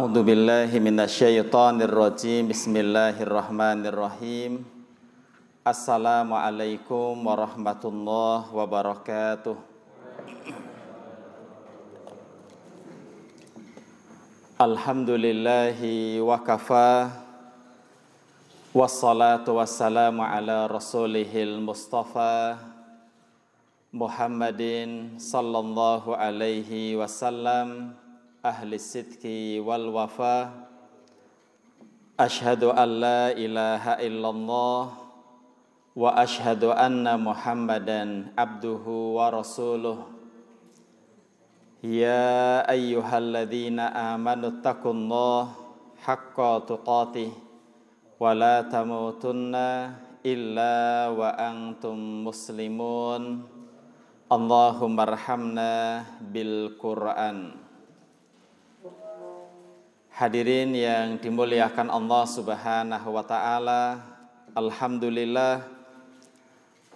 A'udzu billahi minasyaitonir rajim. Bismillahirrahmanirrahim. Assalamualaikum warahmatullahi wabarakatuh. Alhamdulillahi wa kafa Wassalatu wassalamu ala rasulihil mustafa Muhammadin sallallahu alaihi wasallam wafa. Ashhadu an la ilaha illallah wa ashhadu anna Muhammadan abduhu wa rasuluh. Ya ayyuhalladzina amanu taqullah haqqa tuqatih wa la tamutunna illa wa antum muslimun. Allahumma arhamna bil Qur'an Hadirin yang dimuliakan Allah Subhanahu wa taala, alhamdulillah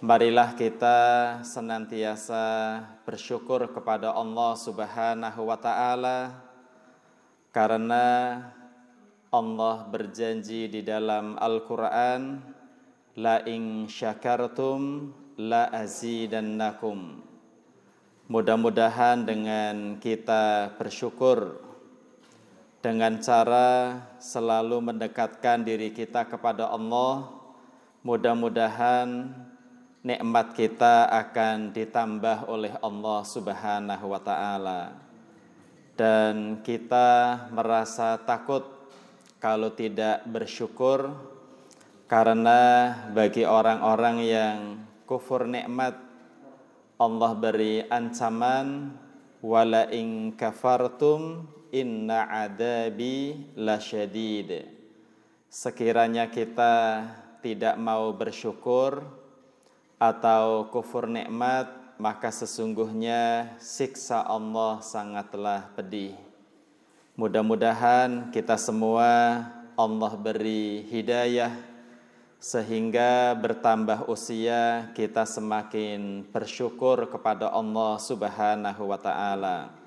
marilah kita senantiasa bersyukur kepada Allah Subhanahu wa taala karena Allah berjanji di dalam Al-Qur'an la in syakartum la azidannakum. Mudah-mudahan dengan kita bersyukur dengan cara selalu mendekatkan diri kita kepada Allah. Mudah-mudahan nikmat kita akan ditambah oleh Allah Subhanahu wa taala. Dan kita merasa takut kalau tidak bersyukur karena bagi orang-orang yang kufur nikmat Allah beri ancaman wala in kafartum inna adabi lasyadid. Sekiranya kita tidak mau bersyukur atau kufur nikmat, maka sesungguhnya siksa Allah sangatlah pedih. Mudah-mudahan kita semua Allah beri hidayah sehingga bertambah usia kita semakin bersyukur kepada Allah Subhanahu wa taala.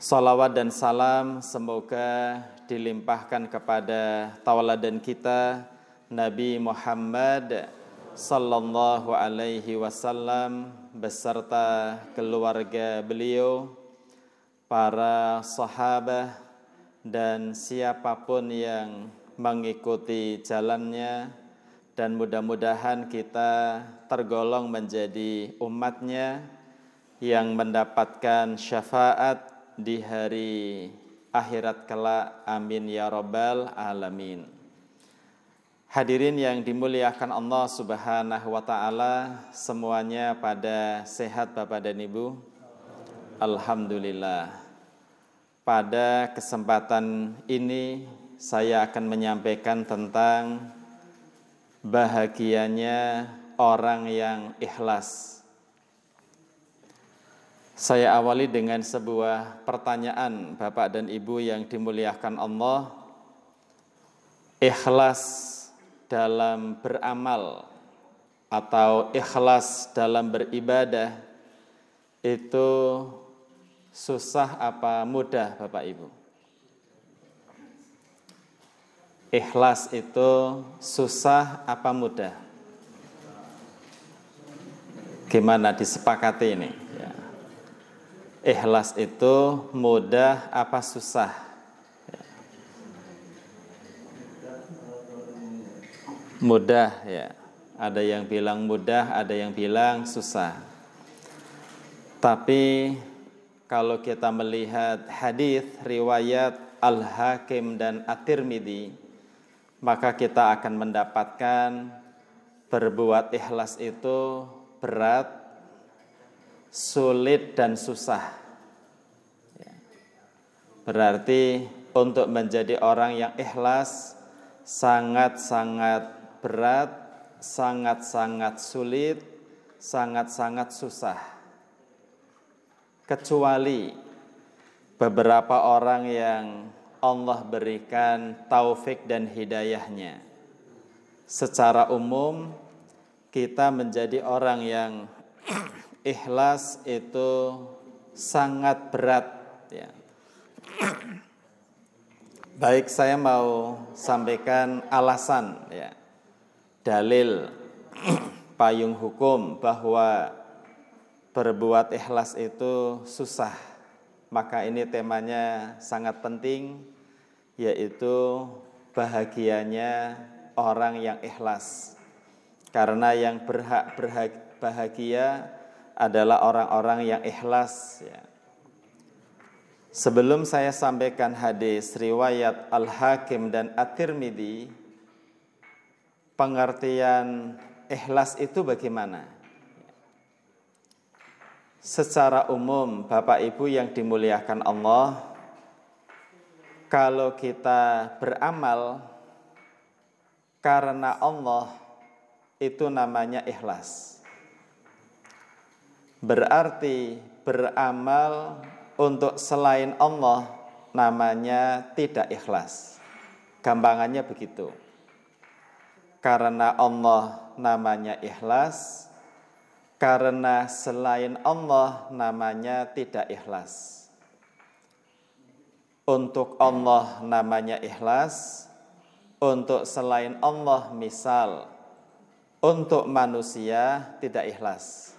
Salawat dan salam semoga dilimpahkan kepada tauladan kita Nabi Muhammad sallallahu alaihi wasallam beserta keluarga beliau, para sahabat dan siapa pun yang mengikuti jalannya. Dan mudah-mudahan kita tergolong menjadi umatnya yang mendapatkan syafaat di hari akhirat kelak. Amin ya rabbal alamin. Hadirin yang dimuliakan Allah Subhanahu wa taala, semuanya pada sehat Bapak dan Ibu. Alhamdulillah. Pada kesempatan ini saya akan menyampaikan tentang bahagianya orang yang ikhlas saya awali dengan sebuah pertanyaan Bapak dan Ibu yang dimuliakan Allah. Ikhlas dalam beramal atau ikhlas dalam beribadah itu susah apa mudah Bapak Ibu? Ikhlas itu susah apa mudah? Gimana disepakati ini? Ikhlas itu mudah apa susah? Mudah ya. Ada yang bilang mudah, ada yang bilang susah. Tapi kalau kita melihat hadis riwayat Al-Hakim dan At-Tirmidzi, maka kita akan mendapatkan berbuat ikhlas itu berat sulit dan susah. Ya. Berarti untuk menjadi orang yang ikhlas sangat-sangat berat, sangat-sangat sulit, sangat-sangat susah. Kecuali beberapa orang yang Allah berikan taufik dan hidayahnya. Secara umum kita menjadi orang yang ikhlas itu sangat berat ya. Baik, saya mau sampaikan alasan ya. Dalil payung hukum bahwa berbuat ikhlas itu susah. Maka ini temanya sangat penting yaitu bahagianya orang yang ikhlas. Karena yang berhak bahagia adalah orang-orang yang ikhlas ya. Sebelum saya sampaikan hadis riwayat Al-Hakim dan At-Tirmidzi, pengertian ikhlas itu bagaimana? Secara umum, Bapak Ibu yang dimuliakan Allah, kalau kita beramal karena Allah, itu namanya ikhlas. Berarti beramal untuk selain Allah namanya tidak ikhlas. Gampangannya begitu. Karena Allah namanya ikhlas, karena selain Allah namanya tidak ikhlas. Untuk Allah namanya ikhlas, untuk selain Allah misal, untuk manusia tidak ikhlas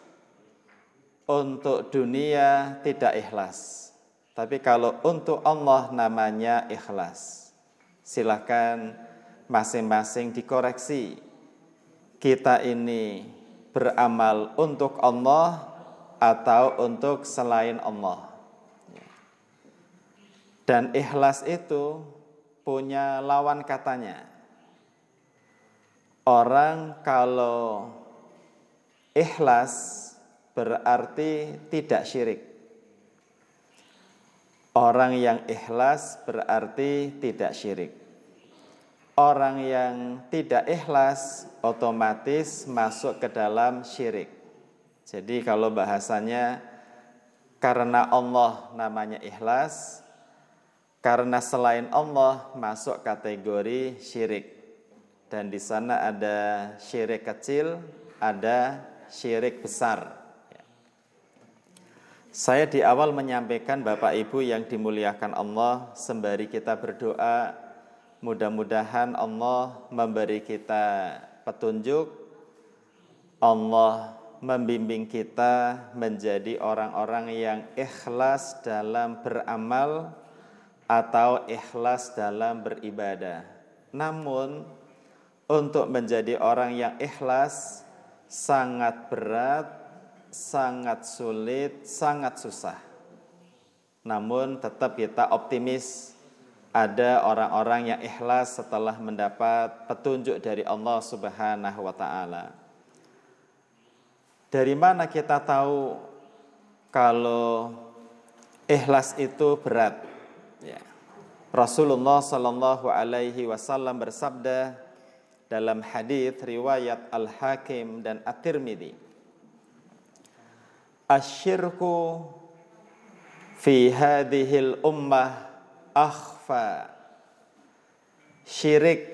untuk dunia tidak ikhlas. Tapi kalau untuk Allah namanya ikhlas. Silahkan masing-masing dikoreksi. Kita ini beramal untuk Allah atau untuk selain Allah. Dan ikhlas itu punya lawan katanya. Orang kalau ikhlas berarti tidak syirik. Orang yang ikhlas berarti tidak syirik. Orang yang tidak ikhlas otomatis masuk ke dalam syirik. Jadi kalau bahasanya karena Allah namanya ikhlas, karena selain Allah masuk kategori syirik. Dan di sana ada syirik kecil, ada syirik besar. Saya di awal menyampaikan Bapak Ibu yang dimuliakan Allah sembari kita berdoa mudah-mudahan Allah memberi kita petunjuk Allah membimbing kita menjadi orang-orang yang ikhlas dalam beramal atau ikhlas dalam beribadah. Namun untuk menjadi orang yang ikhlas sangat berat sangat sulit, sangat susah. Namun tetap kita optimis ada orang-orang yang ikhlas setelah mendapat petunjuk dari Allah Subhanahu wa taala. Dari mana kita tahu kalau ikhlas itu berat? Ya. Rasulullah Shallallahu alaihi wasallam bersabda dalam hadis riwayat Al-Hakim dan At-Tirmidzi asyirku fi hadhil ummah akhfa. Syirik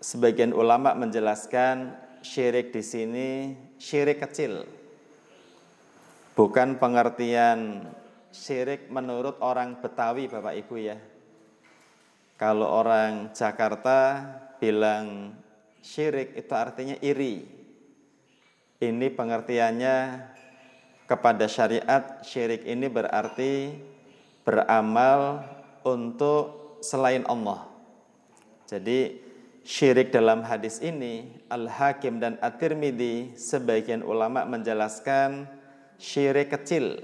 sebagian ulama menjelaskan syirik di sini syirik kecil. Bukan pengertian syirik menurut orang Betawi Bapak Ibu ya. Kalau orang Jakarta bilang syirik itu artinya iri. Ini pengertiannya kepada syariat syirik ini berarti beramal untuk selain Allah. Jadi syirik dalam hadis ini Al-Hakim dan At-Tirmidzi sebagian ulama menjelaskan syirik kecil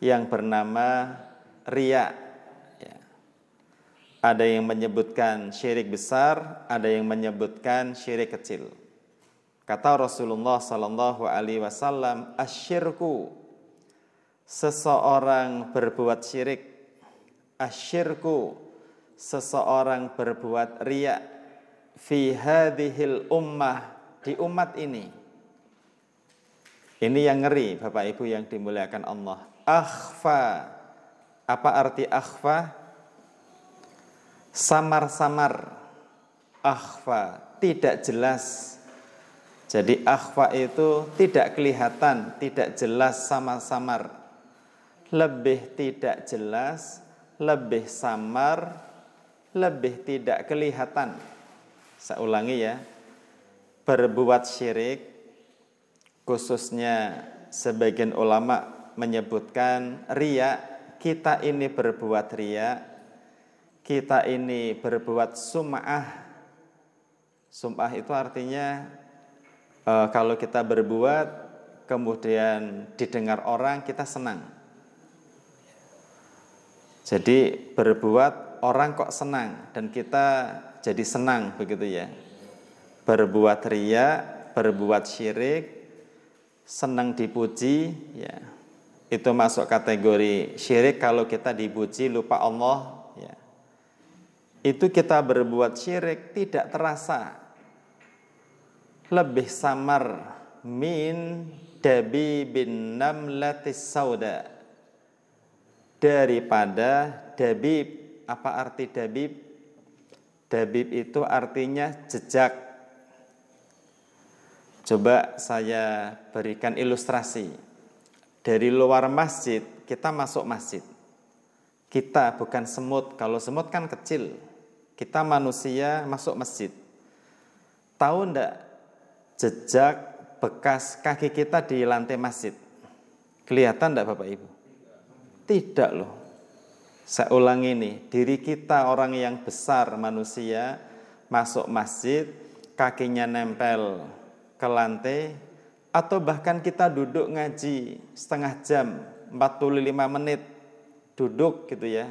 yang bernama ria. Ya. Ada yang menyebutkan syirik besar, ada yang menyebutkan syirik kecil. Kata Rasulullah sallallahu alaihi wasallam, "Asyirku seseorang berbuat syirik, asyirku seseorang berbuat riya fi hadhil ummah di umat ini." Ini yang ngeri Bapak Ibu yang dimuliakan Allah. Akhfa. Apa arti akhfa? Samar-samar. Akhfa, tidak jelas jadi akhfa itu tidak kelihatan, tidak jelas sama samar. Lebih tidak jelas, lebih samar, lebih tidak kelihatan. Saya ulangi ya. Berbuat syirik khususnya sebagian ulama menyebutkan ria kita ini berbuat ria kita ini berbuat sum'ah sum'ah itu artinya e, kalau kita berbuat kemudian didengar orang kita senang. Jadi berbuat orang kok senang dan kita jadi senang begitu ya. Berbuat ria berbuat syirik senang dipuji ya. Itu masuk kategori syirik kalau kita dipuji lupa Allah ya. Itu kita berbuat syirik tidak terasa lebih samar min dabi bin namlatis sauda daripada dabib apa arti dabib dabib itu artinya jejak Coba saya berikan ilustrasi. Dari luar masjid, kita masuk masjid. Kita bukan semut, kalau semut kan kecil. Kita manusia masuk masjid. Tahu ndak jejak bekas kaki kita di lantai masjid? Kelihatan ndak Bapak Ibu? Tidak loh. Saya ulangi nih, diri kita orang yang besar manusia masuk masjid, kakinya nempel ke lantai atau bahkan kita duduk ngaji setengah jam 45 menit duduk gitu ya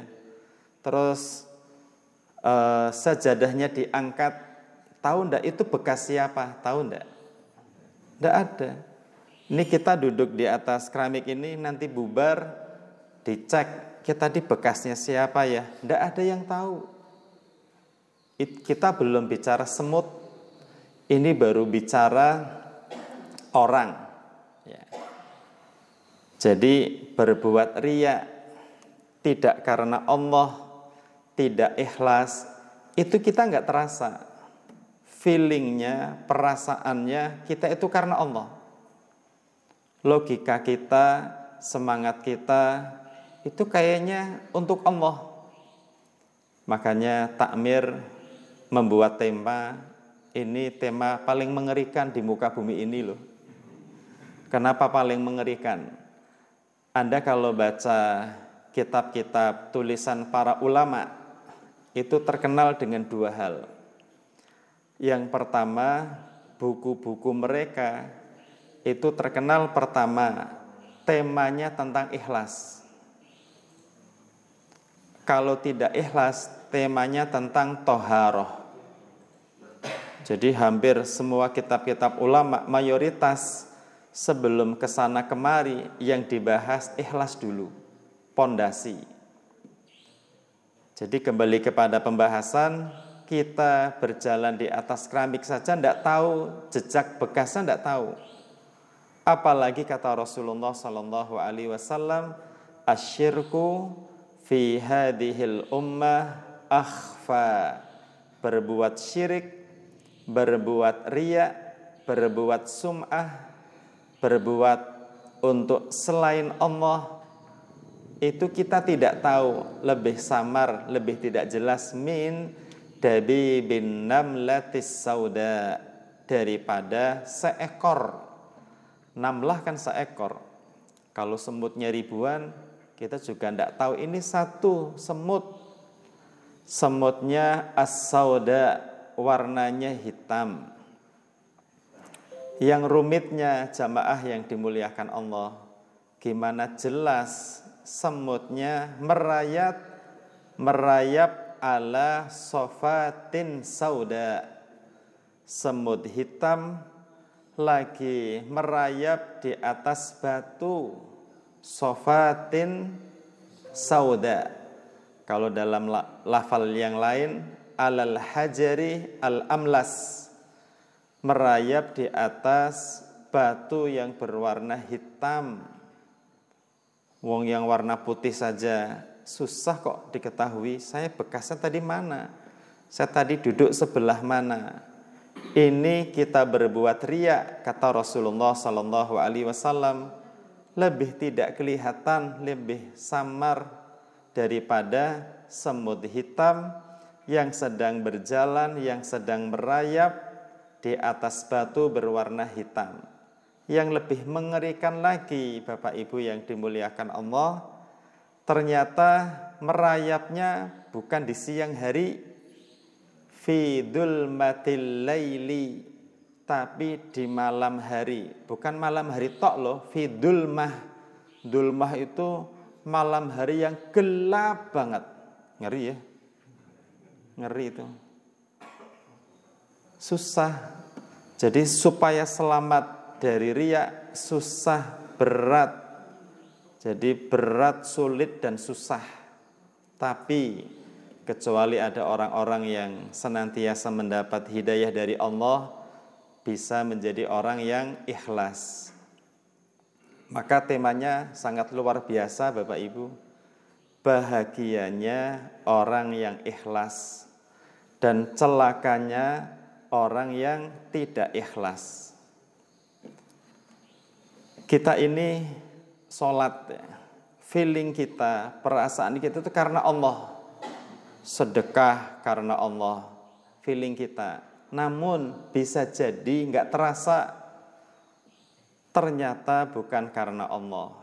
terus eh, sajadahnya diangkat tahu ndak itu bekas siapa tahu ndak ndak ada ini kita duduk di atas keramik ini nanti bubar dicek kita di bekasnya siapa ya ndak ada yang tahu kita belum bicara semut ini baru bicara orang. Ya. Jadi berbuat ria tidak karena Allah, tidak ikhlas, itu kita nggak terasa. Feelingnya, perasaannya kita itu karena Allah. Logika kita, semangat kita itu kayaknya untuk Allah. Makanya takmir membuat tema ini tema paling mengerikan di muka bumi ini loh. Kenapa paling mengerikan? Anda kalau baca kitab-kitab tulisan para ulama itu terkenal dengan dua hal. Yang pertama, buku-buku mereka itu terkenal pertama temanya tentang ikhlas. Kalau tidak ikhlas, temanya tentang toharoh jadi hampir semua kitab-kitab ulama mayoritas sebelum ke sana kemari yang dibahas ikhlas dulu, pondasi. Jadi kembali kepada pembahasan kita berjalan di atas keramik saja tidak tahu jejak bekasnya tidak tahu. Apalagi kata Rasulullah Sallallahu Alaihi Wasallam, asyirku fi hadhil ummah akhfa berbuat syirik berbuat ria, berbuat sum'ah, berbuat untuk selain Allah itu kita tidak tahu lebih samar, lebih tidak jelas min dabi bin namlatis sauda. Daripada seekor. Namlah kan seekor. Kalau semutnya ribuan kita juga tidak tahu ini satu semut. Semutnya as-sauda warnanya hitam. Yang rumitnya jamaah yang dimuliakan Allah, gimana jelas semutnya merayap merayap ala sofatin sauda. Semut hitam lagi merayap di atas batu sofatin sauda. Kalau dalam lafal yang lain alal hajari al amlas merayap di atas batu yang berwarna hitam. Wong yang warna putih saja susah kok diketahui. Saya bekasnya tadi mana? Saya tadi duduk sebelah mana? Ini kita berbuat riak kata Rasulullah Sallallahu Alaihi Wasallam lebih tidak kelihatan, lebih samar daripada semut hitam yang sedang berjalan, yang sedang merayap di atas batu berwarna hitam. Yang lebih mengerikan lagi, Bapak Ibu yang dimuliakan Allah, ternyata merayapnya bukan di siang hari, fidul matil laili, tapi di malam hari. Bukan malam hari tok loh, fidul mah. Dulmah itu malam hari yang gelap banget. Ngeri ya? Ngeri itu. Susah. Jadi supaya selamat dari riak susah, berat. Jadi berat, sulit dan susah. Tapi kecuali ada orang-orang yang senantiasa mendapat hidayah dari Allah bisa menjadi orang yang ikhlas. Maka temanya sangat luar biasa Bapak Ibu. Bahagianya orang yang ikhlas dan celakanya orang yang tidak ikhlas. Kita ini sholat, feeling kita, perasaan kita itu karena Allah. Sedekah karena Allah, feeling kita. Namun bisa jadi nggak terasa ternyata bukan karena Allah.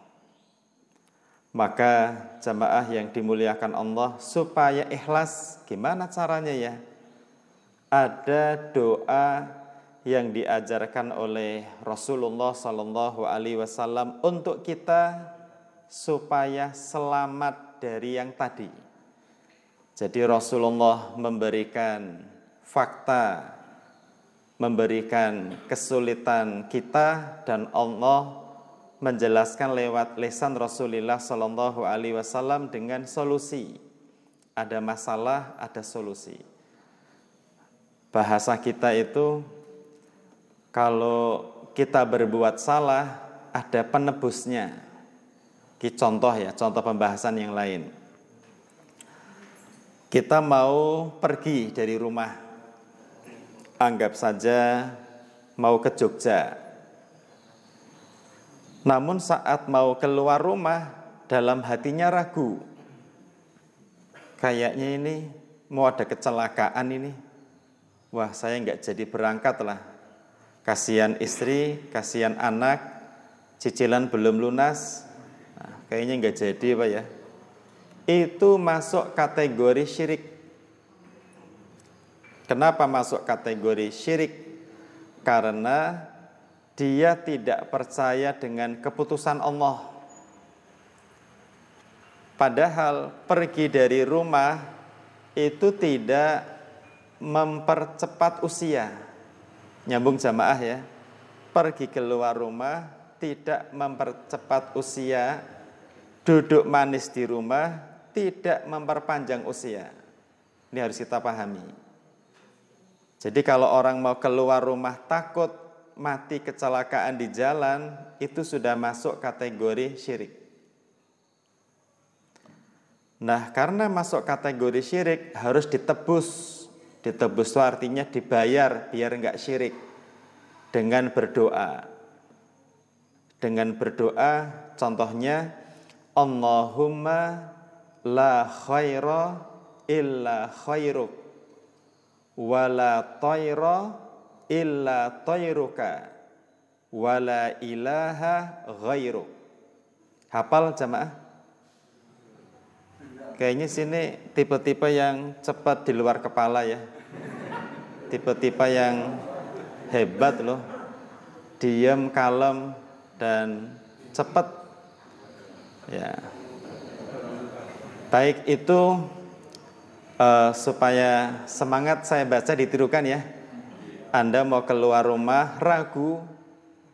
Maka jamaah yang dimuliakan Allah supaya ikhlas gimana caranya ya? ada doa yang diajarkan oleh Rasulullah Sallallahu Alaihi Wasallam untuk kita supaya selamat dari yang tadi. Jadi Rasulullah memberikan fakta, memberikan kesulitan kita dan Allah menjelaskan lewat lesan Rasulullah Sallallahu Alaihi Wasallam dengan solusi. Ada masalah, ada solusi bahasa kita itu kalau kita berbuat salah ada penebusnya. Ki contoh ya, contoh pembahasan yang lain. Kita mau pergi dari rumah. Anggap saja mau ke Jogja. Namun saat mau keluar rumah dalam hatinya ragu. Kayaknya ini mau ada kecelakaan ini wah saya nggak jadi berangkat lah. Kasihan istri, kasihan anak, cicilan belum lunas, nah, kayaknya nggak jadi pak ya. Itu masuk kategori syirik. Kenapa masuk kategori syirik? Karena dia tidak percaya dengan keputusan Allah. Padahal pergi dari rumah itu tidak mempercepat usia. Nyambung jamaah ya. Pergi keluar rumah tidak mempercepat usia. Duduk manis di rumah tidak memperpanjang usia. Ini harus kita pahami. Jadi kalau orang mau keluar rumah takut mati kecelakaan di jalan, itu sudah masuk kategori syirik. Nah, karena masuk kategori syirik harus ditebus Ditebus itu artinya dibayar biar enggak syirik dengan berdoa. Dengan berdoa contohnya Allahumma la khaira illa khairuk wa la tayra illa tayruka wa la ilaha ghairuk. Hafal jamaah? Kayaknya sini tipe-tipe yang cepat di luar kepala ya. Tipe-tipe yang hebat loh. Diam, kalem, dan cepat. Ya. Baik itu uh, supaya semangat saya baca ditirukan ya. Anda mau keluar rumah ragu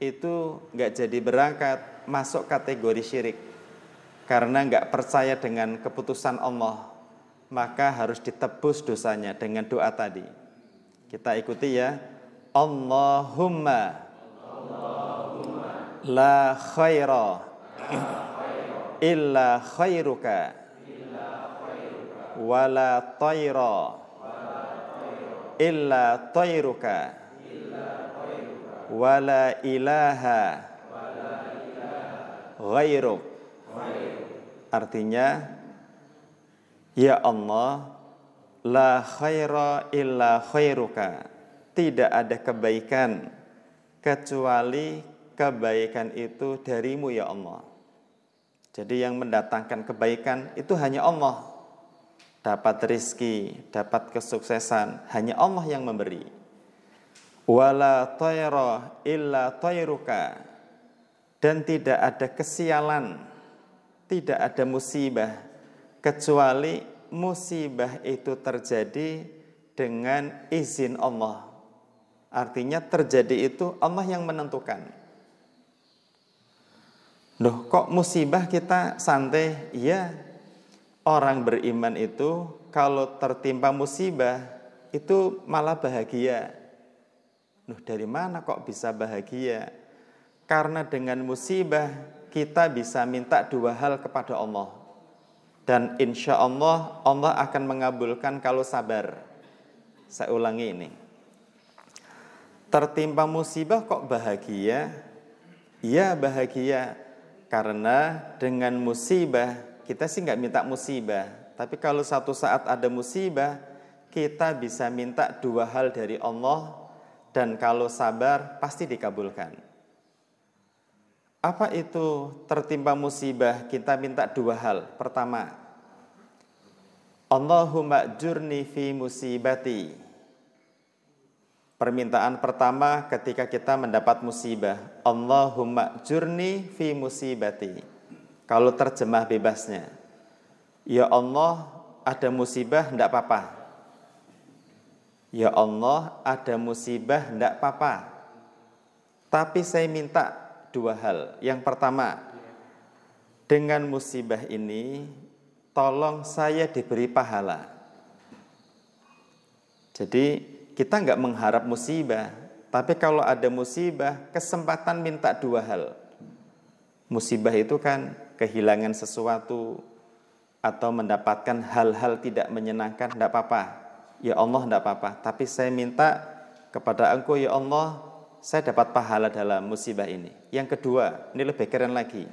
itu nggak jadi berangkat masuk kategori syirik karena nggak percaya dengan keputusan Allah, maka harus ditebus dosanya dengan doa tadi. Kita ikuti ya. Allahumma, la khaira. Illa khairuka. Wala tayra. Illa tayruka. Wala ilaha ghairuk. Artinya, Ya Allah, La khaira illa khairuka. Tidak ada kebaikan kecuali kebaikan itu darimu ya Allah. Jadi yang mendatangkan kebaikan itu hanya Allah. Dapat rizki, dapat kesuksesan, hanya Allah yang memberi. Wala tayra illa tayruka. Dan tidak ada kesialan, tidak ada musibah, kecuali musibah itu terjadi dengan izin Allah. Artinya terjadi itu Allah yang menentukan. Loh kok musibah kita santai? Iya, orang beriman itu kalau tertimpa musibah itu malah bahagia. Loh dari mana kok bisa bahagia? Karena dengan musibah kita bisa minta dua hal kepada Allah. Dan insya Allah Allah akan mengabulkan kalau sabar. Saya ulangi ini. Tertimpa musibah kok bahagia? Iya bahagia karena dengan musibah, kita sih nggak minta musibah. Tapi kalau satu saat ada musibah, kita bisa minta dua hal dari Allah dan kalau sabar pasti dikabulkan. Apa itu tertimpa musibah? Kita minta dua hal. Pertama, Allahumma jurni fi musibati. Permintaan pertama ketika kita mendapat musibah, Allahumma jurni fi musibati. Kalau terjemah bebasnya, Ya Allah, ada musibah, tidak apa-apa. Ya Allah, ada musibah, tidak apa-apa. Tapi saya minta dua hal. Yang pertama, dengan musibah ini, tolong saya diberi pahala. Jadi kita nggak mengharap musibah, tapi kalau ada musibah, kesempatan minta dua hal. Musibah itu kan kehilangan sesuatu atau mendapatkan hal-hal tidak menyenangkan, tidak apa-apa. Ya Allah, tidak apa-apa. Tapi saya minta kepada Engkau, ya Allah, saya dapat pahala dalam musibah ini. Yang kedua, ini lebih keren lagi.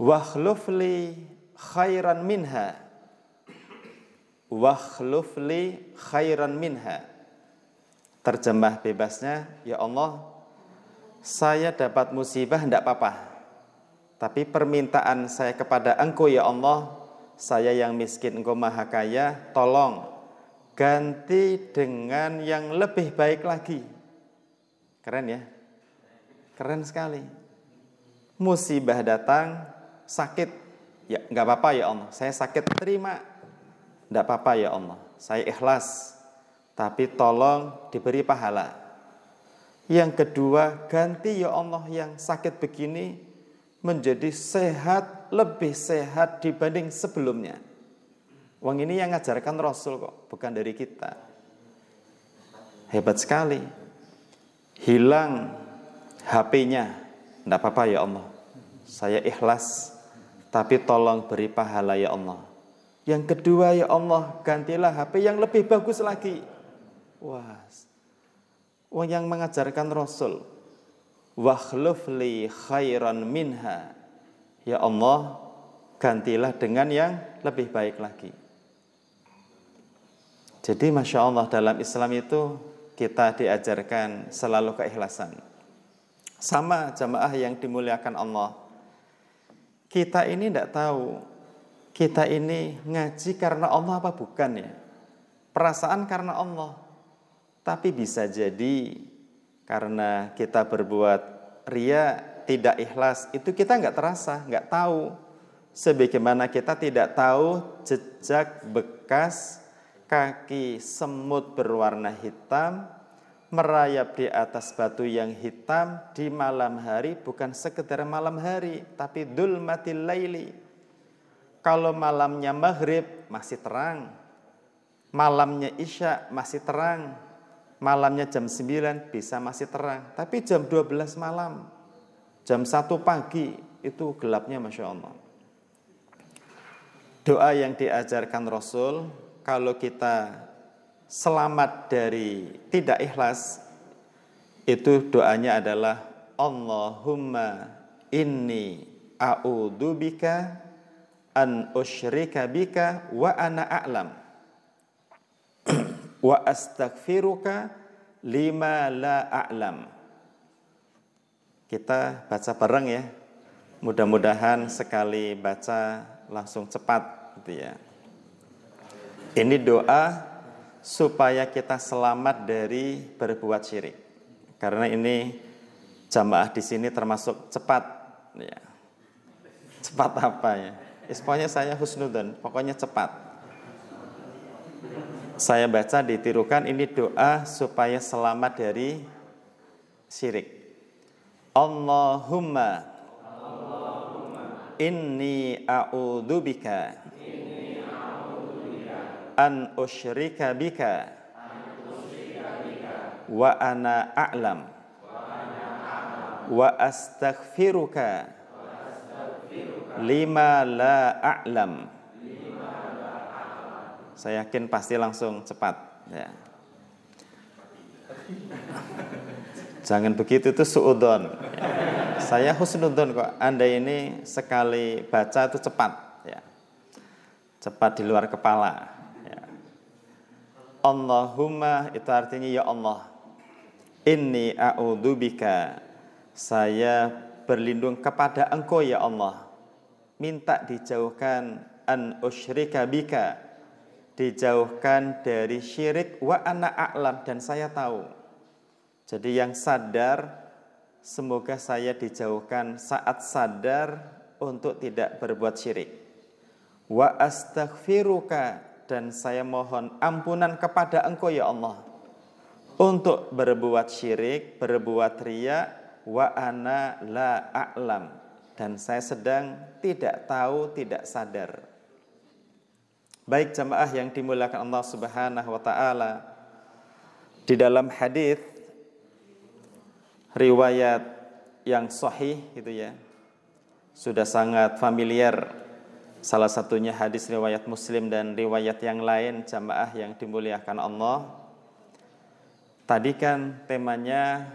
Wahlufli khairan minha wakhlufli khairan minha. Terjemah bebasnya, ya Allah, saya dapat musibah tidak apa-apa. Tapi permintaan saya kepada Engkau ya Allah, saya yang miskin Engkau maha kaya, tolong ganti dengan yang lebih baik lagi. Keren ya? Keren sekali. Musibah datang, sakit. Ya nggak apa-apa ya Allah, saya sakit terima tidak apa-apa ya Allah, saya ikhlas, tapi tolong diberi pahala. Yang kedua, ganti ya Allah yang sakit begini menjadi sehat, lebih sehat dibanding sebelumnya. Uang ini yang ngajarkan Rasul kok, bukan dari kita. Hebat sekali. Hilang HP-nya, tidak apa-apa ya Allah. Saya ikhlas, tapi tolong beri pahala ya Allah. Yang kedua ya Allah gantilah HP yang lebih bagus lagi. Wah, wah yang mengajarkan Rasul. Wakhlufli khairan minha. Ya Allah gantilah dengan yang lebih baik lagi. Jadi Masya Allah dalam Islam itu kita diajarkan selalu keikhlasan. Sama jamaah yang dimuliakan Allah. Kita ini tidak tahu kita ini ngaji karena Allah apa bukan ya? Perasaan karena Allah. Tapi bisa jadi karena kita berbuat ria tidak ikhlas itu kita nggak terasa, nggak tahu. Sebagaimana kita tidak tahu jejak bekas kaki semut berwarna hitam merayap di atas batu yang hitam di malam hari bukan sekedar malam hari tapi dulmatil laili. Kalau malamnya maghrib masih terang, malamnya isya masih terang, malamnya jam 9 bisa masih terang, tapi jam 12 malam, jam 1 pagi itu gelapnya Masya Allah. Doa yang diajarkan Rasul, kalau kita selamat dari tidak ikhlas, itu doanya adalah Allahumma inni a'udzubika an usyrika bika wa ana a'lam. wa astaghfiruka lima la a'lam. Kita baca bareng ya. Mudah-mudahan sekali baca langsung cepat gitu ya. Ini doa supaya kita selamat dari berbuat syirik. Karena ini jamaah di sini termasuk cepat ya. Cepat apa ya? Pokoknya saya husnudon, pokoknya cepat. Saya baca ditirukan ini doa supaya selamat dari syirik. Allahumma, inni a'udzubika an usyrika bika wa ana a'lam wa astaghfiruka lima la a'lam saya yakin pasti langsung cepat ya. Jangan begitu itu suudon. Saya husnudon kok. Anda ini sekali baca itu cepat ya. Cepat di luar kepala. Allahumma itu artinya ya Allah. Inni a'udzubika. Saya berlindung kepada Engkau ya Allah. Minta dijauhkan an usyrika bika. Dijauhkan dari syirik wa ana a'lam dan saya tahu. Jadi yang sadar semoga saya dijauhkan saat sadar untuk tidak berbuat syirik. Wa astaghfiruka dan saya mohon ampunan kepada Engkau ya Allah untuk berbuat syirik, berbuat ria wa ana la a'lam dan saya sedang tidak tahu, tidak sadar. Baik jemaah yang dimuliakan Allah Subhanahu wa taala, di dalam hadis riwayat yang sahih itu ya sudah sangat familiar Salah satunya hadis riwayat Muslim dan riwayat yang lain jamaah yang dimuliakan Allah. Tadi kan temanya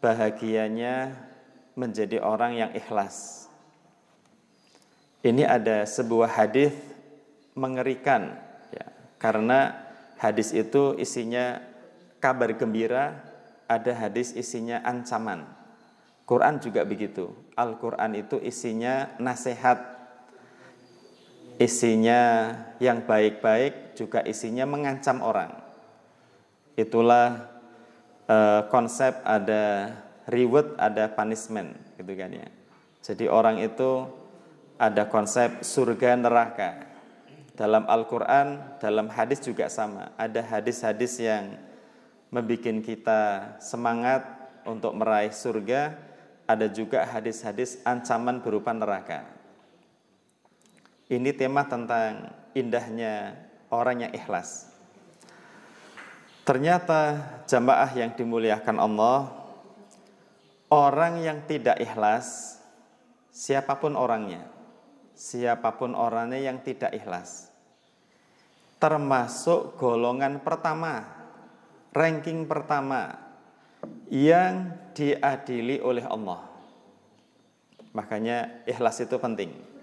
bahagianya menjadi orang yang ikhlas. Ini ada sebuah hadis mengerikan ya, karena hadis itu isinya kabar gembira, ada hadis isinya ancaman. Quran juga begitu. Al-Quran itu isinya nasihat isinya yang baik-baik juga isinya mengancam orang. Itulah uh, konsep ada reward, ada punishment, gitu kan ya. Jadi orang itu ada konsep surga neraka. Dalam Al-Quran, dalam hadis juga sama. Ada hadis-hadis yang membuat kita semangat untuk meraih surga. Ada juga hadis-hadis ancaman berupa neraka. Ini tema tentang indahnya orang yang ikhlas. Ternyata jamaah yang dimuliakan Allah, orang yang tidak ikhlas, siapa pun orangnya, siapa pun orangnya yang tidak ikhlas, termasuk golongan pertama, ranking pertama yang diadili oleh Allah. Makanya ikhlas itu penting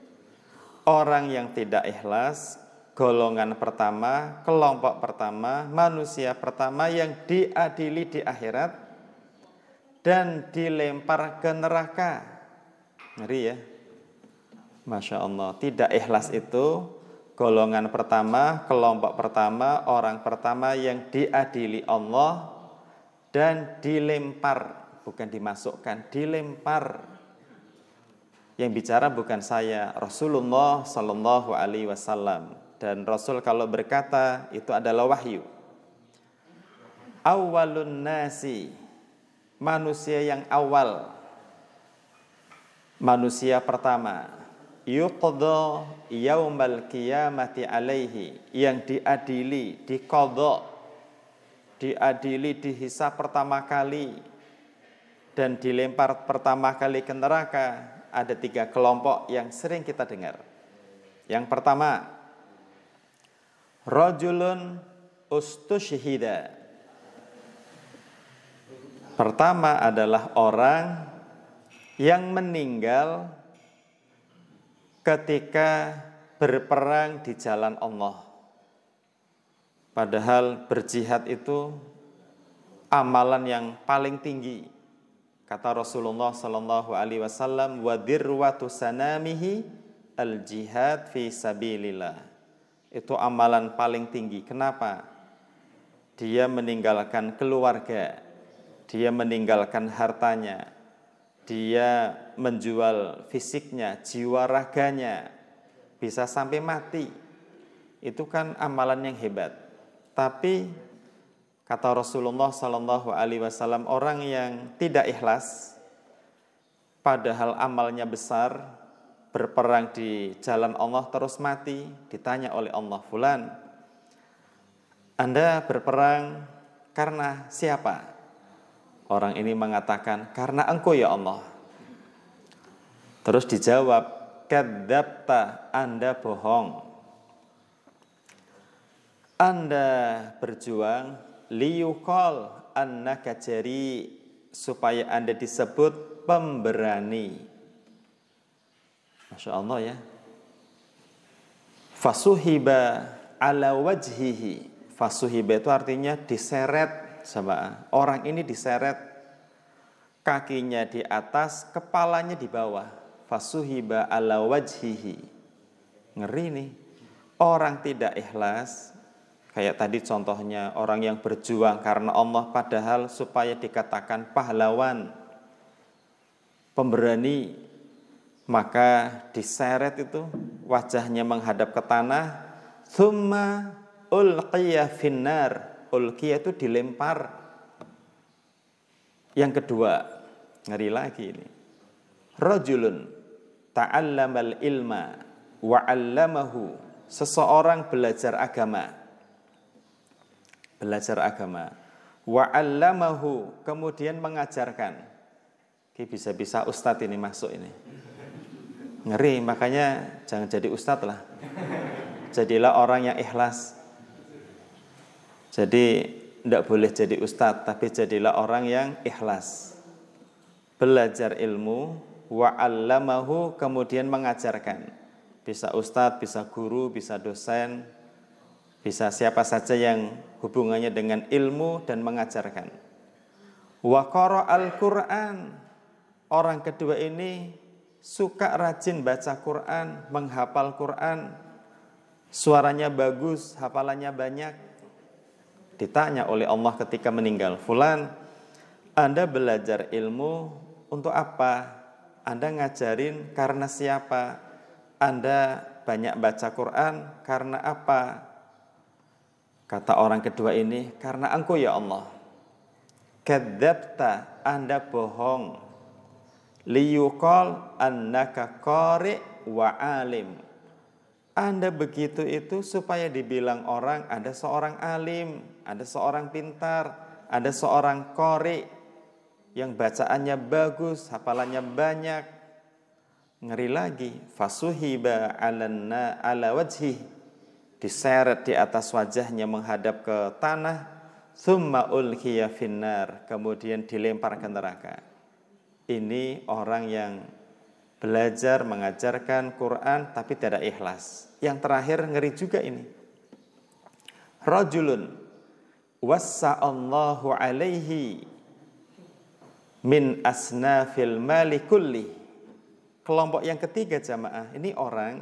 orang yang tidak ikhlas, golongan pertama, kelompok pertama, manusia pertama yang diadili di akhirat dan dilempar ke neraka. Ngeri ya. Masya Allah, tidak ikhlas itu golongan pertama, kelompok pertama, orang pertama yang diadili Allah dan dilempar, bukan dimasukkan, dilempar yang bicara bukan saya, Rasulullah Sallallahu Alaihi Wasallam. Dan Rasul kalau berkata itu adalah wahyu. Awalun nasi, manusia yang awal, manusia pertama, yuqda yaumal qiyamati alaihi. Yang diadili, dikodok, diadili, dihisap pertama kali. Dan dilempar pertama kali ke neraka ada tiga kelompok yang sering kita dengar. Yang pertama, rojulun ustushhida. Pertama adalah orang yang meninggal ketika berperang di jalan Allah. Padahal berjihad itu amalan yang paling tinggi. Kata Rasulullah sallallahu alaihi wasallam, "Wa dirwatu sanamihi al-jihad fi sabilillah." Itu amalan paling tinggi. Kenapa? Dia meninggalkan keluarga, dia meninggalkan hartanya, dia menjual fisiknya, jiwa raganya, bisa sampai mati. Itu kan amalan yang hebat. Tapi Kata Rasulullah Sallallahu Alaihi Wasallam orang yang tidak ikhlas, padahal amalnya besar, berperang di jalan Allah terus mati, ditanya oleh Allah Fulan, Anda berperang karena siapa? Orang ini mengatakan karena engkau ya Allah. Terus dijawab, kadzabta Anda bohong. Anda berjuang liyukol annaka jari supaya Anda disebut pemberani. Masya Allah ya. Fasuhiba ala wajhihi. Fasuhiba itu artinya diseret sama orang ini diseret kakinya di atas, kepalanya di bawah. Fasuhiba ala wajhihi. Ngeri nih. Orang tidak ikhlas Kayak tadi contohnya orang yang berjuang karena Allah padahal supaya dikatakan pahlawan, pemberani, maka diseret itu wajahnya menghadap ke tanah, thumma ulqiya finnar, ulqiya itu dilempar. Yang kedua, ngeri lagi ini. Rajulun ta'allamal ilma wa 'allamahu. Seseorang belajar agama belajar agama. Wa 'allamahu kemudian mengajarkan. Oke, bisa-bisa ustadz ini masuk ini. Ngeri, makanya jangan jadi ustadz lah. Jadilah orang yang ikhlas. Jadi tidak boleh jadi ustadz, tapi jadilah orang yang ikhlas. Belajar ilmu, wa'allamahu kemudian mengajarkan. Bisa ustadz, bisa guru, bisa dosen, bisa siapa saja yang hubungannya dengan ilmu dan mengajarkan. Wa al-Qur'an. Orang kedua ini suka rajin baca Quran, menghafal Quran. Suaranya bagus, hafalannya banyak. Ditanya oleh Allah ketika meninggal, "Fulan, Anda belajar ilmu untuk apa? Anda ngajarin karena siapa? Anda banyak baca Quran karena apa?" Kata orang kedua ini, karena engkau ya Allah. Kadzabta, Anda bohong. Liyukol annaka qari wa alim. Anda begitu itu supaya dibilang orang ada seorang alim, ada seorang pintar, ada seorang kori yang bacaannya bagus, hafalannya banyak. Ngeri lagi, fasuhiba alanna ala wajhi diseret di atas wajahnya menghadap ke tanah thumma ulkiya finnar kemudian dilempar ke neraka. Ini orang yang belajar mengajarkan Quran tapi tidak ikhlas. Yang terakhir ngeri juga ini. Rajulun wassa'allahu alaihi min asnafil mali kulli. Kelompok yang ketiga jamaah ini orang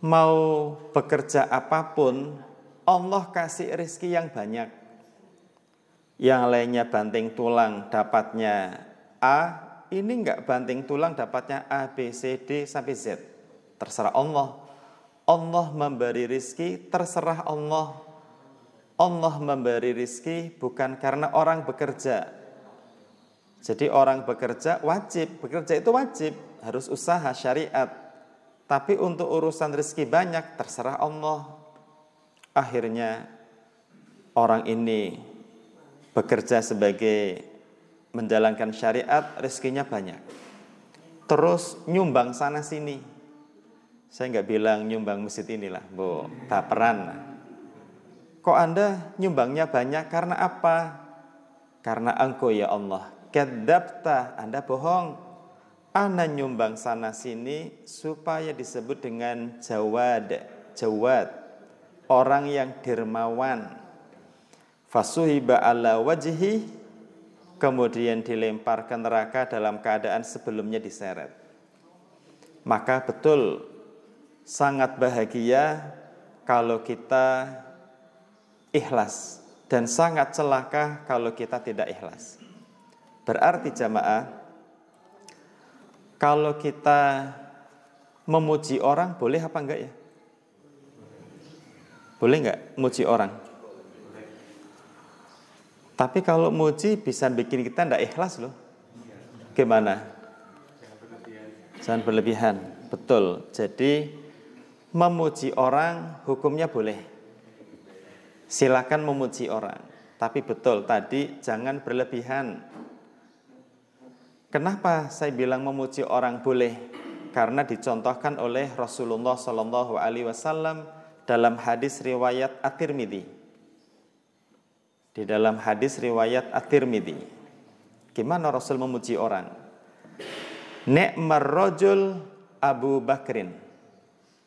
mau bekerja apa pun, Allah kasih rezeki yang banyak. Yang lainnya banting tulang dapatnya A, ini enggak banting tulang dapatnya A, B, C, D sampai Z. Terserah Allah. Allah memberi rezeki, terserah Allah. Allah memberi rezeki bukan karena orang bekerja. Jadi orang bekerja wajib, bekerja itu wajib, harus usaha syariat. Tapi untuk urusan rezeki banyak terserah Allah. Akhirnya orang ini bekerja sebagai menjalankan syariat, rezekinya banyak. Terus nyumbang sana sini. Saya nggak bilang nyumbang masjid inilah, bu, baperan. Kok anda nyumbangnya banyak karena apa? Karena engkau ya Allah. Kedapta, anda bohong ana nyumbang sana sini supaya disebut dengan jawad jawad orang yang dermawan. Fasuhiba ala wajhi kemudian dilempar ke neraka dalam keadaan sebelumnya diseret. Maka betul sangat bahagia kalau kita ikhlas dan sangat celaka kalau kita tidak ikhlas. Berarti jamaah kalau kita memuji orang boleh apa enggak ya? Boleh enggak muji orang? Tapi kalau muji bisa bikin kita tidak ikhlas loh. Gimana? Jangan berlebihan. Betul. Jadi memuji orang hukumnya boleh. Silakan memuji orang. Tapi betul tadi jangan berlebihan. Kenapa saya bilang memuji orang boleh? Karena dicontohkan oleh Rasulullah Shallallahu Alaihi Wasallam dalam hadis riwayat At-Tirmidzi di dalam hadis riwayat At-Tirmidzi. Gimana Rasul memuji orang? Ni'mar rajul Abu Bakrin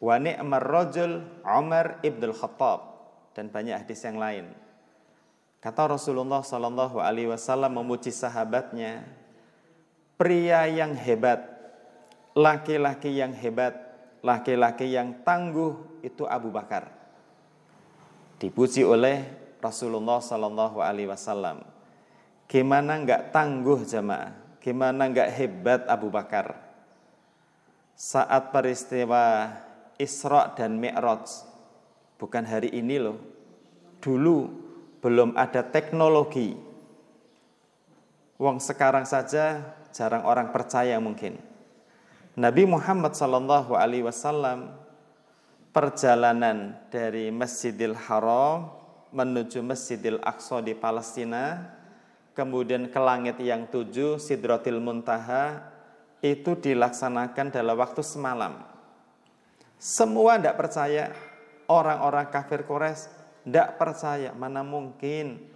wa ni'mar rajul Umar ibn Khattab dan banyak hadis yang lain. Kata Rasulullah Sallallahu Alaihi Wasallam memuji sahabatnya, pria yang hebat, laki-laki yang hebat, laki-laki yang tangguh itu Abu Bakar. Dipuji oleh Rasulullah Sallallahu Alaihi Wasallam. Gimana nggak tangguh jamaah? Gimana nggak hebat Abu Bakar? Saat peristiwa Isra dan Mi'raj, bukan hari ini loh. Dulu belum ada teknologi. Wong sekarang saja jarang orang percaya mungkin. Nabi Muhammad Sallallahu Alaihi Wasallam perjalanan dari Masjidil Haram menuju Masjidil Aqsa di Palestina, kemudian ke langit yang tujuh, Sidratil Muntaha, itu dilaksanakan dalam waktu semalam. Semua tidak percaya, orang-orang kafir Quraisy tidak percaya, mana mungkin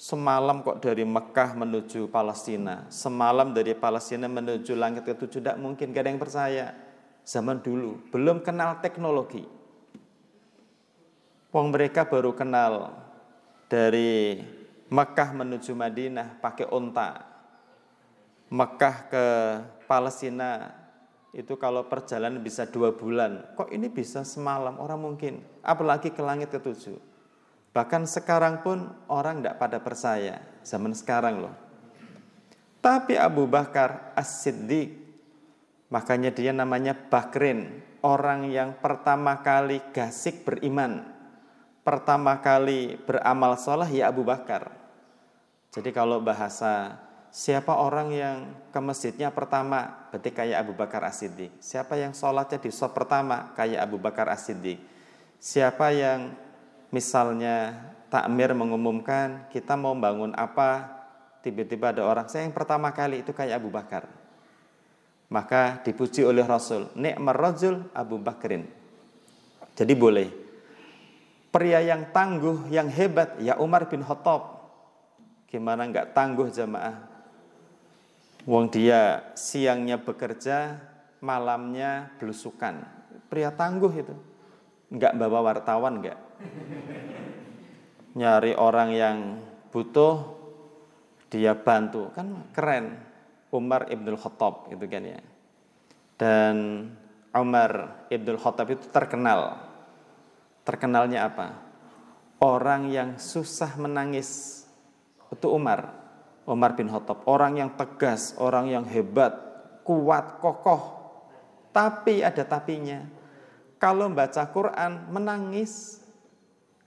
semalam kok dari Mekah menuju Palestina, semalam dari Palestina menuju langit ke tujuh, tidak mungkin, gak ada yang percaya. Zaman dulu, belum kenal teknologi Wong mereka baru kenal dari Mekah menuju Madinah pakai onta. Mekah ke Palestina itu kalau perjalanan bisa dua bulan. Kok ini bisa semalam? Orang mungkin. Apalagi ke langit ketujuh. Bahkan sekarang pun orang tidak pada percaya. Zaman sekarang loh. Tapi Abu Bakar As-Siddiq, makanya dia namanya Bakrin, orang yang pertama kali gasik beriman pertama kali beramal soleh ya Abu Bakar. Jadi kalau bahasa siapa orang yang ke masjidnya pertama berarti kayak Abu Bakar As-Siddiq. Siapa yang sholatnya di sholat pertama kayak Abu Bakar As-Siddiq. Siapa yang misalnya takmir mengumumkan kita mau bangun apa tiba-tiba ada orang saya yang pertama kali itu kayak Abu Bakar. Maka dipuji oleh Rasul, nikmar rajul Abu Bakrin. Jadi boleh Pria yang tangguh, yang hebat, ya Umar bin Khattab. Gimana nggak tangguh jamaah? Wong dia siangnya bekerja, malamnya belusukan. Pria tangguh itu. Nggak bawa wartawan nggak? Nyari orang yang butuh, dia bantu. Kan keren. Umar ibn Khattab itu kan ya. Dan Umar ibn Khattab itu terkenal terkenalnya apa? Orang yang susah menangis itu Umar, Umar bin Khattab. Orang yang tegas, orang yang hebat, kuat, kokoh. Tapi ada tapinya. Kalau baca Quran menangis,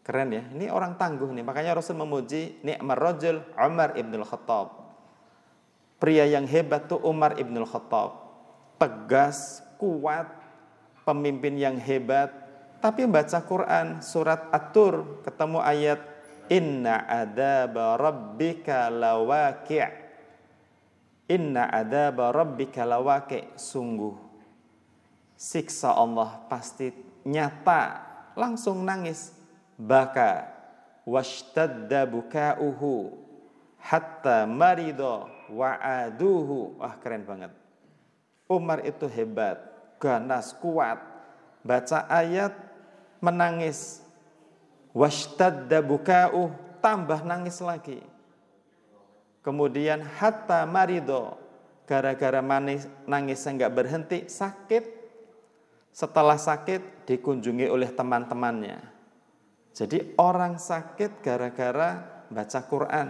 keren ya. Ini orang tangguh nih. Makanya Rasul memuji ni'mar rajul Umar ibn Khattab. Pria yang hebat tuh Umar ibn Khattab. Tegas, kuat, pemimpin yang hebat, tapi baca Quran surat At-Tur ketemu ayat Inna adaba rabbika lawaki' Inna adaba rabbika lawaki' Sungguh siksa Allah pasti nyata langsung nangis baka washtadda bukauhu hatta marido wa'aduhu wah keren banget Umar itu hebat ganas kuat baca ayat menangis washtadda buka'u tambah nangis lagi. Kemudian hatta marido gara-gara manis nangis nggak berhenti sakit. Setelah sakit dikunjungi oleh teman-temannya. Jadi orang sakit gara-gara baca Quran,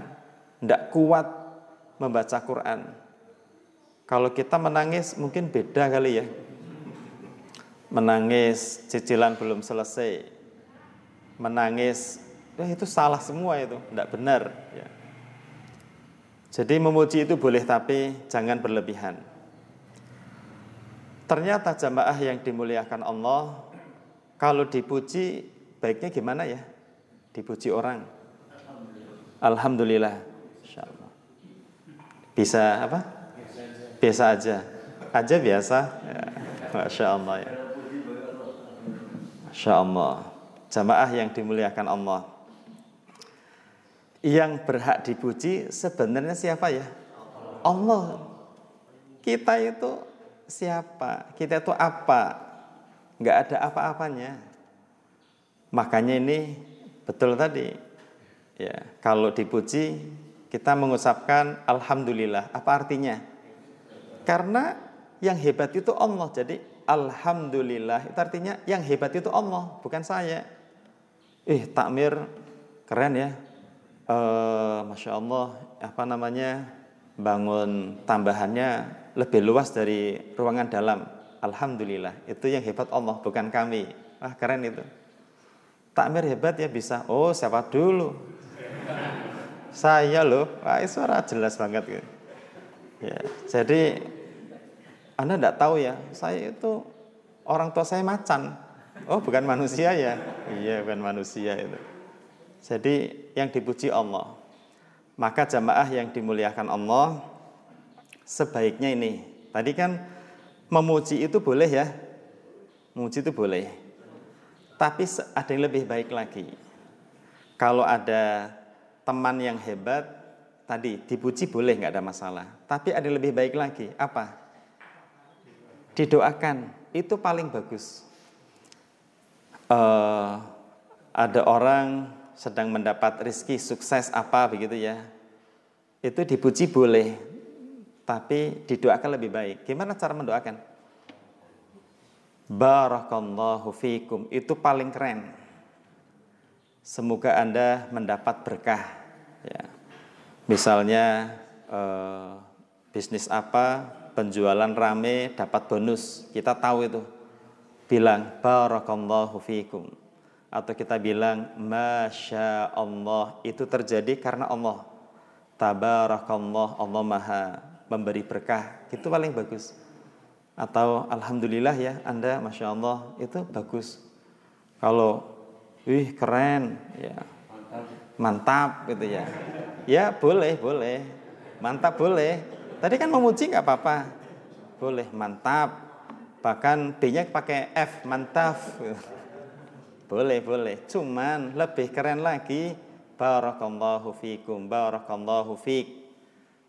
tidak kuat membaca Quran. Kalau kita menangis mungkin beda kali ya. Menangis cicilan belum selesai. Menangis, eh, itu salah semua itu, tidak benar. Ya. Jadi memuji itu boleh tapi jangan berlebihan. Ternyata jamaah yang dimuliakan Allah kalau dipuji baiknya gimana ya? Dipuji orang. Alhamdulillah. Alhamdulillah. Bisa apa? Biasa aja. Aja biasa. Ya. Masya Allah ya. Masya Allah. Jamaah yang dimuliakan Allah yang berhak dipuji sebenarnya siapa ya? Allah. Kita itu siapa? Kita itu apa? Enggak ada apa-apanya. Makanya ini betul tadi. Ya, kalau dipuji kita mengucapkan alhamdulillah. Apa artinya? Karena yang hebat itu Allah. Jadi alhamdulillah itu artinya yang hebat itu Allah, bukan saya. Eh, takmir keren ya uh, masya Allah apa namanya bangun tambahannya lebih luas dari ruangan dalam. Alhamdulillah itu yang hebat Allah bukan kami. Wah keren itu. Takmir hebat ya bisa. Oh siapa dulu? Saya loh. Wah suara jelas banget gitu. Ya, jadi Anda tidak tahu ya, saya itu orang tua saya macan. Oh bukan manusia ya? Iya bukan manusia itu. Jadi yang dipuji Allah. Maka jamaah yang dimuliakan Allah sebaiknya ini. Tadi kan memuji itu boleh ya. Memuji itu boleh. Tapi ada yang lebih baik lagi. Kalau ada teman yang hebat, tadi dipuji boleh nggak ada masalah. Tapi ada yang lebih baik lagi. Apa? Didoakan. Itu paling bagus. Uh, ada orang sedang mendapat rizki sukses apa begitu ya itu dipuji boleh tapi didoakan lebih baik gimana cara mendoakan barakallahu fikum. Itu paling keren. Semoga anda mendapat berkah ya. Misalnya eh, bisnis apa penjualan rame dapat bonus. Kita tahu itu. Bilang barakallahu fikum. Atau kita bilang Masya Allah itu terjadi karena Allah. Tabarakallah Allah maha memberi berkah. Itu paling bagus atau Alhamdulillah ya Anda Masya Allah itu bagus. Kalau wih keren ya. Mantap gitu ya. Ya boleh boleh. Mantap boleh. Tadi kan memuji nggak apa-apa. Boleh mantap. Bahkan B-nya pakai F mantap. Boleh, boleh. Cuman lebih keren lagi barakallahu fikum, barakallahu fik,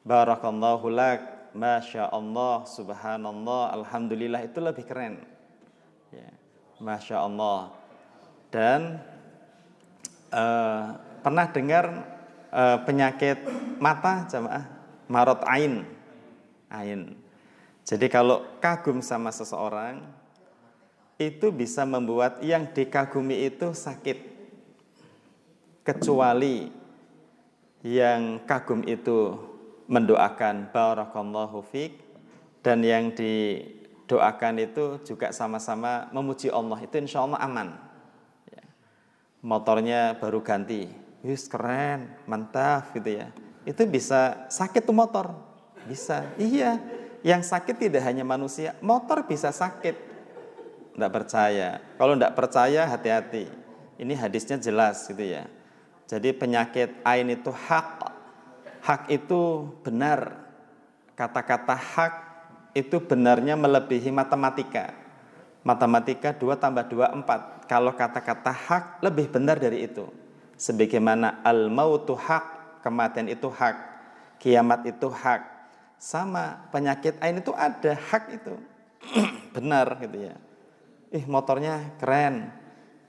barakallahu lak, masya Allah, subhanallah, alhamdulillah itu lebih keren. Ya. Masya Allah. Dan uh, pernah dengar uh, penyakit mata jamaah marot ain, ain. Jadi kalau kagum sama seseorang, itu bisa membuat yang dikagumi itu sakit. Kecuali yang kagum itu mendoakan barakallahu fiq dan yang didoakan itu juga sama-sama memuji Allah itu insya Allah aman. Ya. Motornya baru ganti, wis keren, mantap gitu ya. Itu bisa sakit tuh motor, bisa. Iya, yang sakit tidak hanya manusia, motor bisa sakit tidak percaya. Kalau tidak percaya hati-hati. Ini hadisnya jelas gitu ya. Jadi penyakit ain itu hak. Hak itu benar. Kata-kata hak itu benarnya melebihi matematika. Matematika 2 tambah 2 4. Kalau kata-kata hak lebih benar dari itu. Sebagaimana al-mautu hak, kematian itu hak, kiamat itu hak. Sama penyakit ain itu ada hak itu. benar gitu ya ih motornya keren.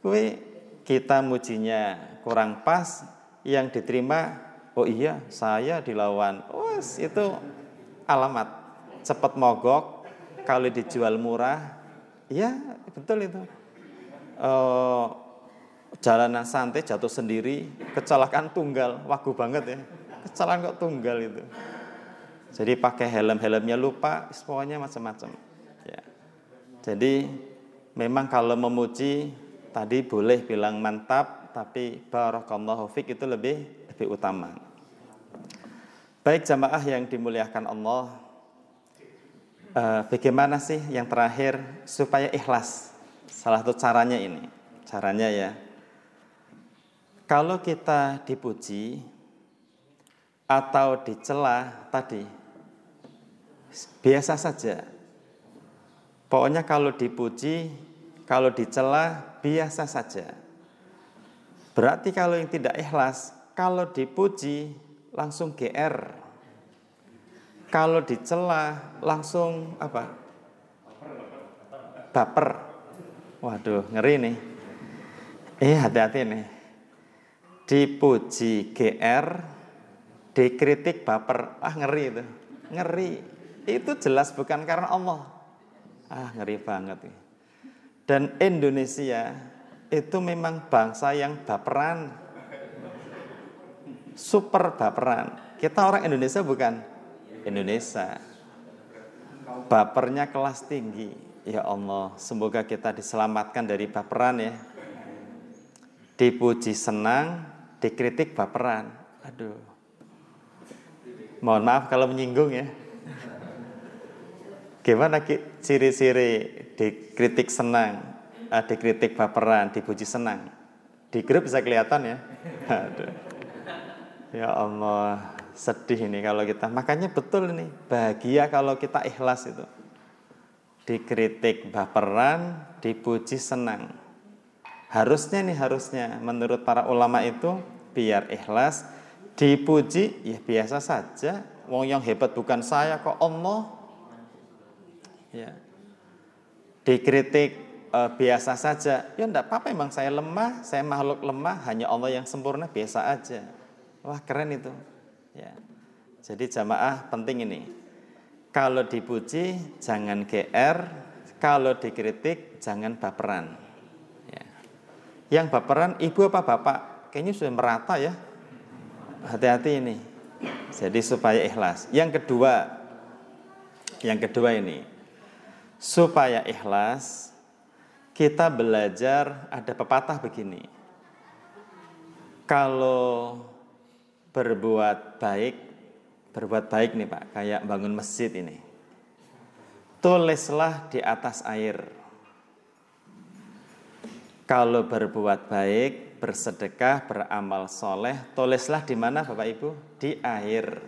Kue kita mujinya kurang pas, yang diterima, oh iya saya dilawan. Oh, itu alamat cepat mogok, kalau dijual murah, ya betul itu. Uh, jalanan santai jatuh sendiri, kecelakaan tunggal, wagu banget ya. Kecelakaan kok tunggal itu. Jadi pakai helm-helmnya lupa, pokoknya macam-macam. Ya. Jadi memang kalau memuji tadi boleh bilang mantap, tapi barakallahu fik itu lebih lebih utama. Baik jamaah yang dimuliakan Allah, uh, bagaimana sih yang terakhir supaya ikhlas? Salah satu caranya ini, caranya ya. Kalau kita dipuji atau dicela tadi, biasa saja. Pokoknya kalau dipuji, kalau dicela biasa saja. Berarti kalau yang tidak ikhlas, kalau dipuji langsung GR. Kalau dicela langsung apa? Baper. Waduh, ngeri nih. Eh, hati-hati nih. Dipuji GR, dikritik baper. Ah, ngeri itu. Ngeri. Itu jelas bukan karena Allah. Ah, ngeri banget nih. Dan Indonesia itu memang bangsa yang baperan. Super baperan. Kita orang Indonesia bukan Indonesia. Bapernya kelas tinggi. Ya Allah, semoga kita diselamatkan dari baperan ya. Dipuji senang, dikritik baperan. Aduh. Mohon maaf kalau menyinggung ya. Gimana ciri-ciri dikritik senang, uh, dikritik baperan, dipuji senang? Di grup bisa kelihatan ya. Aduh. Ya Allah, sedih ini kalau kita. Makanya betul ini, bahagia kalau kita ikhlas itu. Dikritik baperan, dipuji senang. Harusnya nih harusnya menurut para ulama itu biar ikhlas, dipuji ya biasa saja. Wong yang hebat bukan saya kok Allah ya. Dikritik e, biasa saja, ya enggak apa-apa emang saya lemah, saya makhluk lemah, hanya Allah yang sempurna biasa aja. Wah keren itu. Ya. Jadi jamaah penting ini. Kalau dipuji jangan GR, kalau dikritik jangan baperan. Ya. Yang baperan ibu apa bapak? Kayaknya sudah merata ya. Hati-hati ini. Jadi supaya ikhlas. Yang kedua, yang kedua ini, supaya ikhlas, kita belajar ada pepatah begini. Kalau berbuat baik, berbuat baik nih Pak, kayak bangun masjid ini. Tulislah di atas air. Kalau berbuat baik, bersedekah, beramal soleh, tulislah di mana Bapak Ibu? Di air.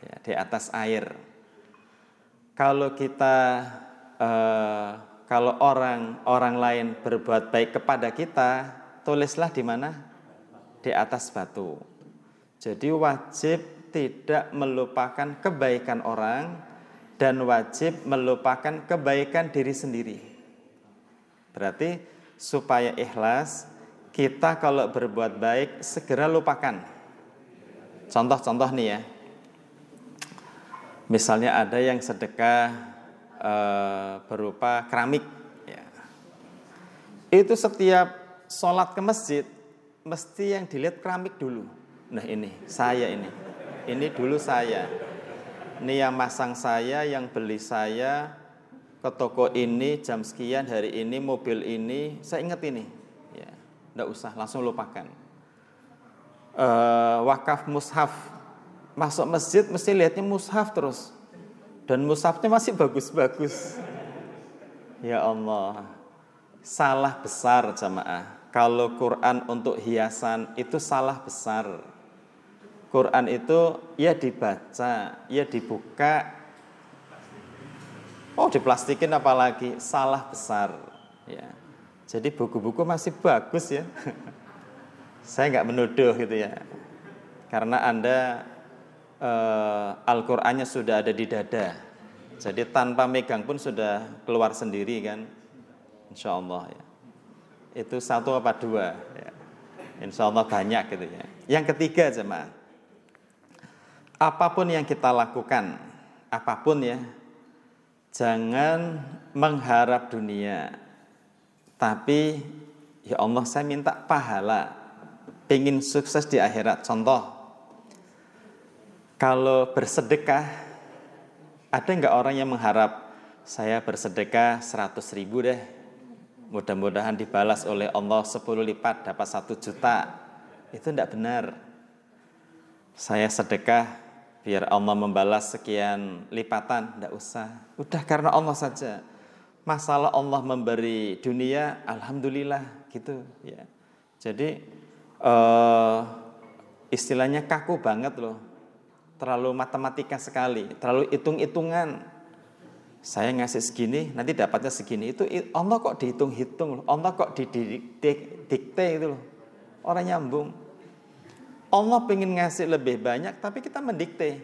Ya, di atas air. Kalau kita uh, kalau orang orang lain berbuat baik kepada kita, tulislah di mana? Di atas batu. Jadi wajib tidak melupakan kebaikan orang dan wajib melupakan kebaikan diri sendiri. Berarti supaya ikhlas, kita kalau berbuat baik segera lupakan. Contoh-contoh nih ya. Misalnya ada yang sedekah Eh, berupa keramik. Ya. Itu setiap sholat ke masjid mesti yang dilihat keramik dulu. Nah ini saya ini, ini dulu saya. Ini yang masang saya, yang beli saya ke toko ini jam sekian hari ini mobil ini saya ingat ini. Ya, enggak usah langsung lupakan. Uh, wakaf mushaf masuk masjid mesti lihatnya mushaf terus dan mushafnya masih bagus-bagus. Ya Allah, salah besar jamaah. Kalau Quran untuk hiasan itu salah besar. Quran itu ya dibaca, ya dibuka. Oh, diplastikin apalagi salah besar. Ya. Jadi buku-buku masih bagus ya. Saya nggak menuduh gitu ya. Karena Anda uh, Al-Qur'annya sudah ada di dada. Jadi tanpa megang pun sudah keluar sendiri kan. Insya Allah ya. Itu satu apa dua? Ya. Insya Allah banyak gitu ya. Yang ketiga jemaah, apa pun yang kita lakukan, apa pun ya, jangan mengharap dunia, tapi ya Allah saya minta pahala, pengen sukses di akhirat. Contoh, kalau bersedekah, ada nggak orang yang mengharap saya bersedekah 100 ribu deh, mudah-mudahan dibalas oleh Allah 10 lipat dapat satu juta. Itu tidak benar. Saya sedekah biar Allah membalas sekian lipatan, tidak usah. Udah karena Allah saja. Masalah Allah memberi dunia, alhamdulillah gitu ya. Jadi uh, istilahnya kaku banget loh. Terlalu matematika sekali, terlalu hitung-hitungan. Saya ngasih segini, nanti dapatnya segini. Itu Allah kok dihitung-hitung, Allah kok didikte itu loh. Orang nyambung. Allah pengen ngasih lebih banyak, tapi kita mendikte.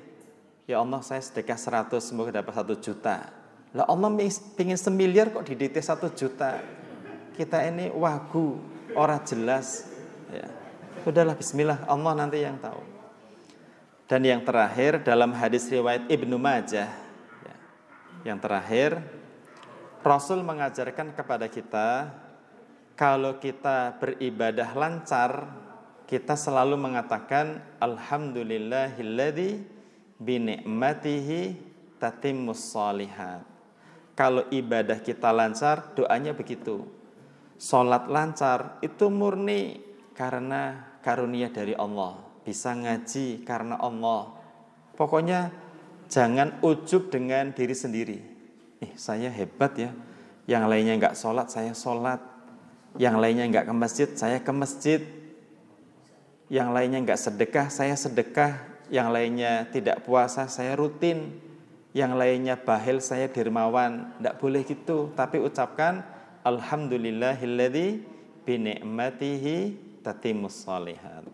Ya Allah, saya sedekah 100, semoga dapat satu juta. Lah Allah pengen semiliar kok didikte satu juta. Kita ini wagu, orang jelas. Ya. Udahlah Bismillah, Allah nanti yang tahu. Dan yang terakhir dalam hadis riwayat Ibnu Majah, ya, yang terakhir Rasul mengajarkan kepada kita kalau kita beribadah lancar kita selalu mengatakan alhamdulillahilladzi bi ni'matihi tatimmus shalihat. Kalau ibadah kita lancar, doanya begitu. Salat lancar itu murni karena karunia dari Allah. Bisa ngaji karena Allah. Pokoknya jangan ujub dengan diri sendiri. Eh, saya hebat ya. Yang lainnya nggak sholat, saya sholat. Yang lainnya nggak ke masjid, saya ke masjid yang lainnya nggak sedekah, saya sedekah, yang lainnya tidak puasa, saya rutin, yang lainnya bahil, saya dermawan. Tidak boleh gitu, tapi ucapkan Alhamdulillahilladzi binikmatihi tatimus salihat.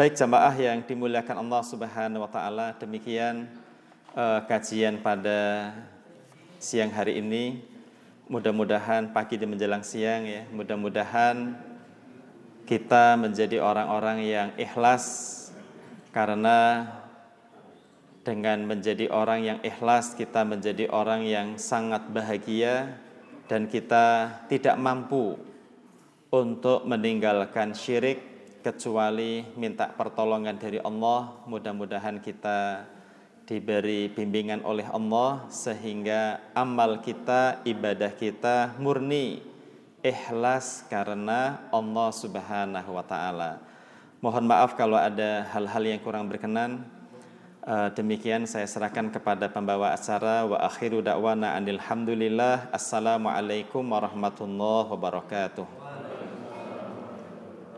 Baik jamaah yang dimuliakan Allah Subhanahu wa taala, demikian uh, kajian pada siang hari ini. Mudah-mudahan pagi di menjelang siang ya, mudah-mudahan kita menjadi orang-orang yang ikhlas karena dengan menjadi orang yang ikhlas kita menjadi orang yang sangat bahagia dan kita tidak mampu untuk meninggalkan syirik kecuali minta pertolongan dari Allah. Mudah-mudahan kita diberi bimbingan oleh Allah sehingga amal kita ibadah kita murni ikhlas karena Allah Subhanahu wa taala. Mohon maaf kalau ada hal-hal yang kurang berkenan. Uh, demikian saya serahkan kepada pembawa acara wa akhiru da'wana anil hamdulillah assalamualaikum warahmatullahi wabarakatuh.